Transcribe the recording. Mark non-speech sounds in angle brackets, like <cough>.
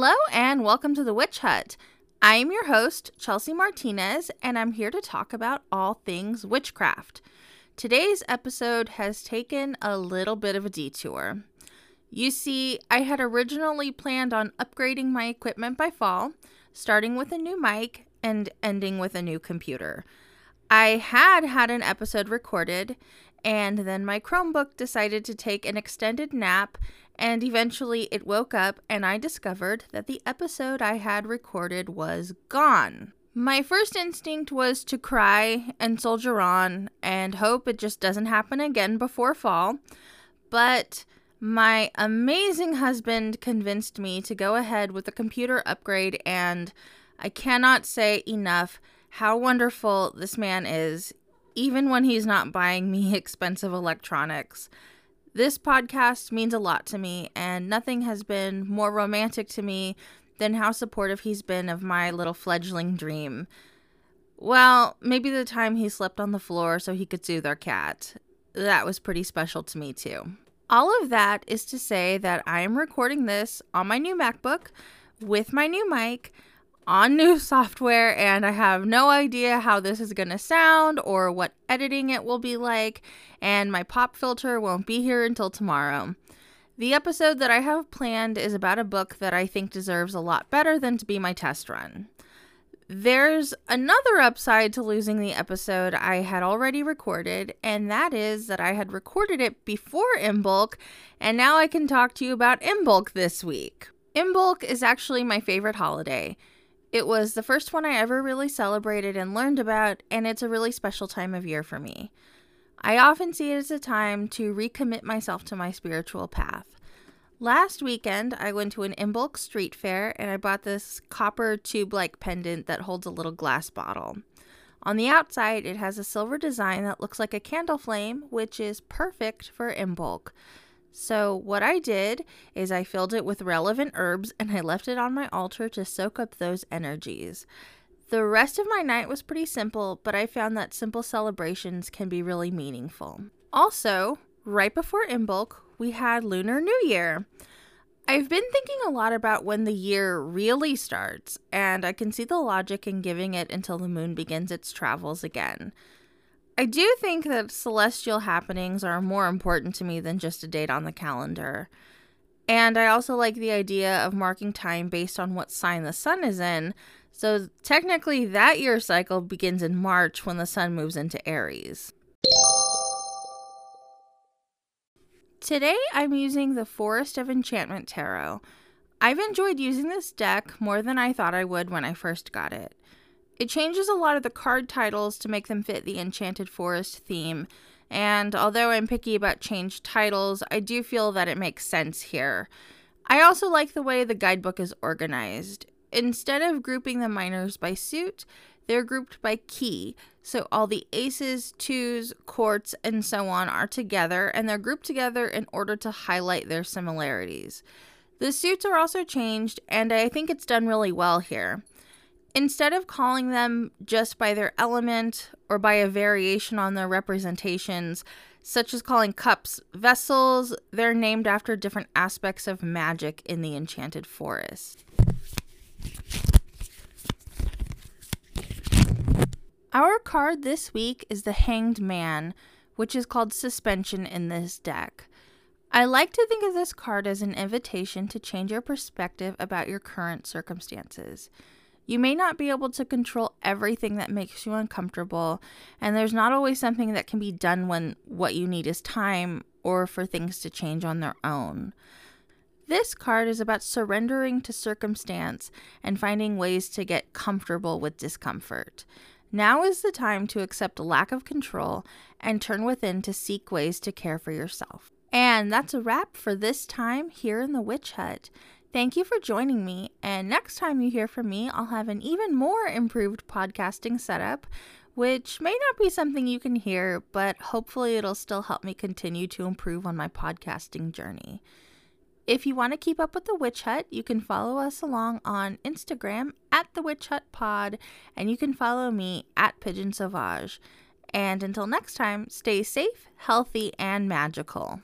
Hello and welcome to the Witch Hut. I am your host, Chelsea Martinez, and I'm here to talk about all things witchcraft. Today's episode has taken a little bit of a detour. You see, I had originally planned on upgrading my equipment by fall, starting with a new mic and ending with a new computer. I had had an episode recorded, and then my Chromebook decided to take an extended nap and eventually it woke up and I discovered that the episode I had recorded was gone. My first instinct was to cry and soldier on and hope it just doesn't happen again before fall. But my amazing husband convinced me to go ahead with the computer upgrade, and I cannot say enough how wonderful this man is, even when he's not buying me <laughs> expensive electronics. This podcast means a lot to me, and nothing has been more romantic to me than how supportive he's been of my little fledgling dream. Well, maybe the time he slept on the floor so he could soothe our cat. That was pretty special to me, too. All of that is to say that I am recording this on my new MacBook with my new mic on new <laughs> software, and I have no idea how this is going to sound or what editing it will be like, and my pop filter won't be here until tomorrow. The episode that I have planned is about a book that I think deserves a lot better than to be my test run. There's another upside to losing the episode I had already recorded, and that is that I had recorded it before Imbolc, and now I can talk to you about Imbolc this week. Imbolc is actually my favorite holiday. It was the first one I ever really celebrated and learned about, and it's a really special time of year for me. I often see it as a time to recommit myself to my spiritual path. Last weekend, I went to an Imbolc street fair and I bought this copper tube like pendant that holds a little glass bottle. On the outside, it has a silver design that looks like a candle flame, which is perfect for Imbolc. So, what I did is I filled it with relevant herbs and I left it on my altar to soak up those energies. The rest of my night was pretty simple, but I found that simple celebrations can be really meaningful. Also, right before Imbolc, we had Lunar New Year. I've been thinking a lot about when the year really starts, and I can see the logic in giving it until the moon begins its travels again. I do think that celestial happenings are more important to me than just a date on the calendar. And I also like the idea of marking time based on what sign the sun is in. So technically, that year cycle begins in March when the sun moves into Aries. Today, I'm using the Forest of Enchantment Tarot. I've enjoyed using this deck more than I thought I would when I first got it. It changes a lot of the card titles to make them fit the Enchanted Forest theme, and although I'm picky about changed titles, I do feel that it makes sense here. I also like the way the guidebook is organized. Instead of grouping the minors by suit, they're grouped by key. So all the aces, twos, courts, and so on are together, and they're grouped together in order to highlight their similarities. The suits are also changed, and I think it's done really well here. Instead of calling them just by their element or by a variation on their representations, such as calling cups vessels, they're named after different aspects of magic in the Enchanted Forest. Our card this week is the Hanged Man, which is called Suspension in this deck. I like to think of this card as an invitation to change your perspective about your current circumstances. You may not be able to control everything that makes you uncomfortable, and there's not always something that can be done when what you need is time or for things to change on their own. This card is about surrendering to circumstance and finding ways to get comfortable with discomfort. Now is the time to accept lack of control and turn within to seek ways to care for yourself. And that's a wrap for this time here in the Witch Hut. Thank you for joining me, and next time you hear from me, I'll have an even more improved podcasting setup, which may not be something you can hear, but hopefully it'll still help me continue to improve on my podcasting journey. If you want to keep up with the Witch Hut, you can follow us along on Instagram at the Witch Hut Pod, and you can follow me at Pigeon Sauvage. And until next time, stay safe, healthy, and magical.